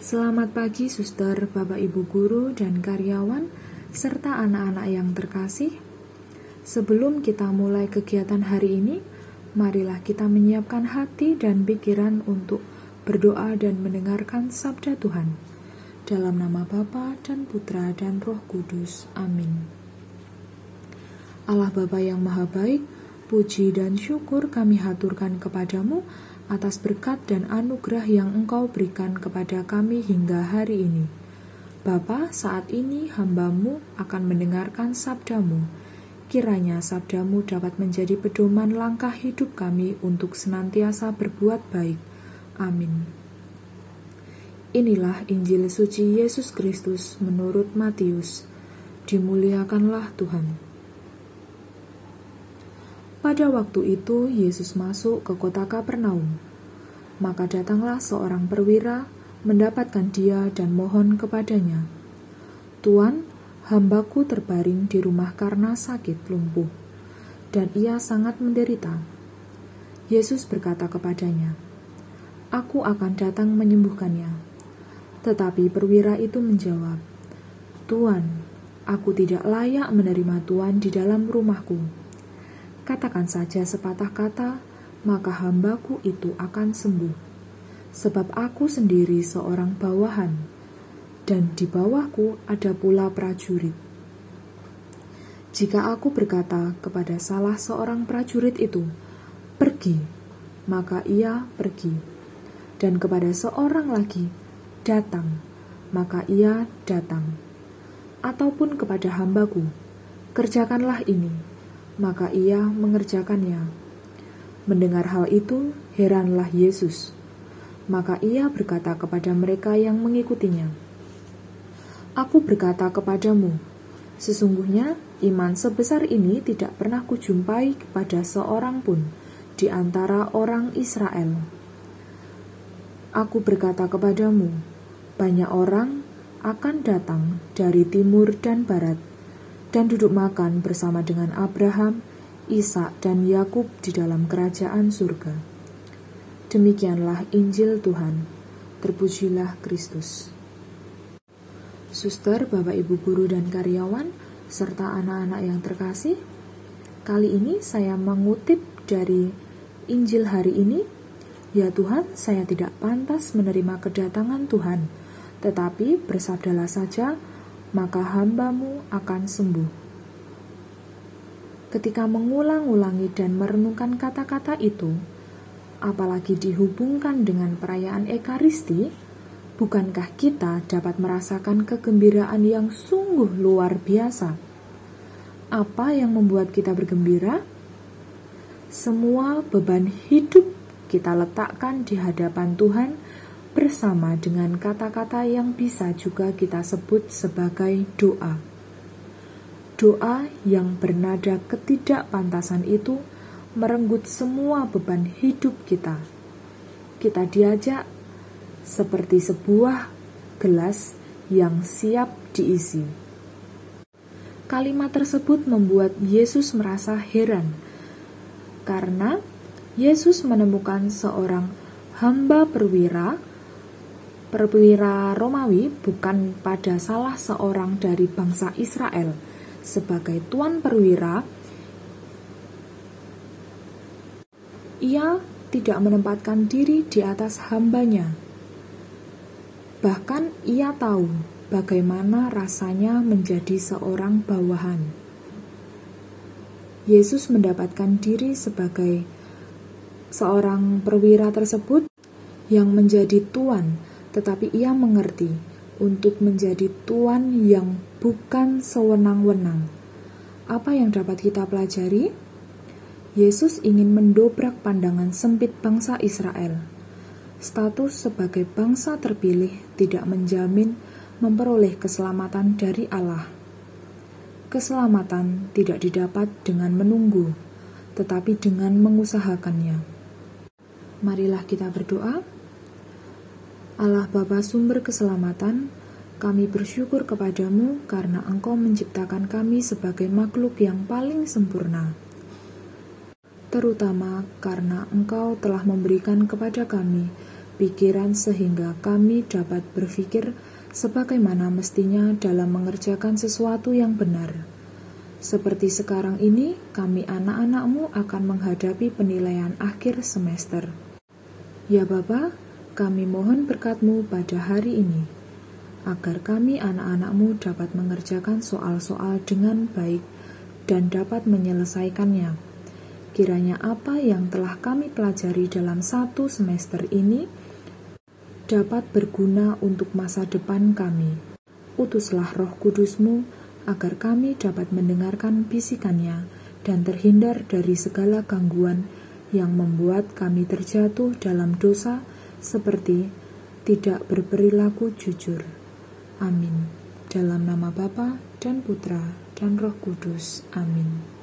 Selamat pagi suster, bapak ibu guru dan karyawan, serta anak-anak yang terkasih. Sebelum kita mulai kegiatan hari ini, marilah kita menyiapkan hati dan pikiran untuk berdoa dan mendengarkan sabda Tuhan. Dalam nama Bapa dan Putra dan Roh Kudus. Amin. Allah Bapa yang Maha Baik, puji dan syukur kami haturkan kepadamu atas berkat dan anugerah yang Engkau berikan kepada kami hingga hari ini. Bapa, saat ini hambamu akan mendengarkan sabdamu. Kiranya sabdamu dapat menjadi pedoman langkah hidup kami untuk senantiasa berbuat baik. Amin. Inilah Injil suci Yesus Kristus menurut Matius. Dimuliakanlah Tuhan. Pada waktu itu Yesus masuk ke kota Kapernaum. Maka datanglah seorang perwira mendapatkan dia dan mohon kepadanya, "Tuan, hambaku terbaring di rumah karena sakit lumpuh, dan ia sangat menderita." Yesus berkata kepadanya, "Aku akan datang menyembuhkannya." Tetapi perwira itu menjawab, "Tuan, aku tidak layak menerima Tuan di dalam rumahku." Katakan saja sepatah kata, maka hambaku itu akan sembuh. Sebab aku sendiri seorang bawahan, dan di bawahku ada pula prajurit. Jika aku berkata kepada salah seorang prajurit itu, "Pergi," maka ia pergi, dan kepada seorang lagi, "Datang," maka ia datang, ataupun kepada hambaku, "Kerjakanlah ini," maka ia mengerjakannya. Mendengar hal itu, heranlah Yesus. Maka ia berkata kepada mereka yang mengikutinya, Aku berkata kepadamu, sesungguhnya iman sebesar ini tidak pernah kujumpai kepada seorang pun di antara orang Israel. Aku berkata kepadamu, banyak orang akan datang dari timur dan barat dan duduk makan bersama dengan Abraham, Ishak, dan Yakub di dalam kerajaan surga. Demikianlah Injil Tuhan. Terpujilah Kristus. Suster, Bapak Ibu guru dan karyawan, serta anak-anak yang terkasih, kali ini saya mengutip dari Injil hari ini, Ya Tuhan, saya tidak pantas menerima kedatangan Tuhan, tetapi bersabdalah saja, maka hambamu akan sembuh. Ketika mengulang-ulangi dan merenungkan kata-kata itu, apalagi dihubungkan dengan perayaan Ekaristi, bukankah kita dapat merasakan kegembiraan yang sungguh luar biasa? Apa yang membuat kita bergembira? Semua beban hidup kita letakkan di hadapan Tuhan bersama dengan kata-kata yang bisa juga kita sebut sebagai doa. Doa yang bernada ketidakpantasan itu merenggut semua beban hidup kita. Kita diajak seperti sebuah gelas yang siap diisi. Kalimat tersebut membuat Yesus merasa heran karena Yesus menemukan seorang hamba perwira perwira Romawi bukan pada salah seorang dari bangsa Israel. Sebagai tuan perwira, ia tidak menempatkan diri di atas hambanya. Bahkan ia tahu bagaimana rasanya menjadi seorang bawahan. Yesus mendapatkan diri sebagai seorang perwira tersebut yang menjadi tuan tetapi ia mengerti untuk menjadi tuan yang bukan sewenang-wenang. Apa yang dapat kita pelajari? Yesus ingin mendobrak pandangan sempit bangsa Israel. Status sebagai bangsa terpilih tidak menjamin memperoleh keselamatan dari Allah. Keselamatan tidak didapat dengan menunggu, tetapi dengan mengusahakannya. Marilah kita berdoa. Allah Bapa sumber keselamatan, kami bersyukur kepadamu karena Engkau menciptakan kami sebagai makhluk yang paling sempurna. Terutama karena Engkau telah memberikan kepada kami pikiran sehingga kami dapat berpikir sebagaimana mestinya dalam mengerjakan sesuatu yang benar. Seperti sekarang ini, kami anak-anakmu akan menghadapi penilaian akhir semester. Ya Bapa, kami mohon berkatmu pada hari ini, agar kami anak-anakmu dapat mengerjakan soal-soal dengan baik dan dapat menyelesaikannya. Kiranya apa yang telah kami pelajari dalam satu semester ini dapat berguna untuk masa depan kami. Utuslah roh kudusmu agar kami dapat mendengarkan bisikannya dan terhindar dari segala gangguan yang membuat kami terjatuh dalam dosa seperti tidak berperilaku jujur. Amin. Dalam nama Bapa dan Putra dan Roh Kudus. Amin.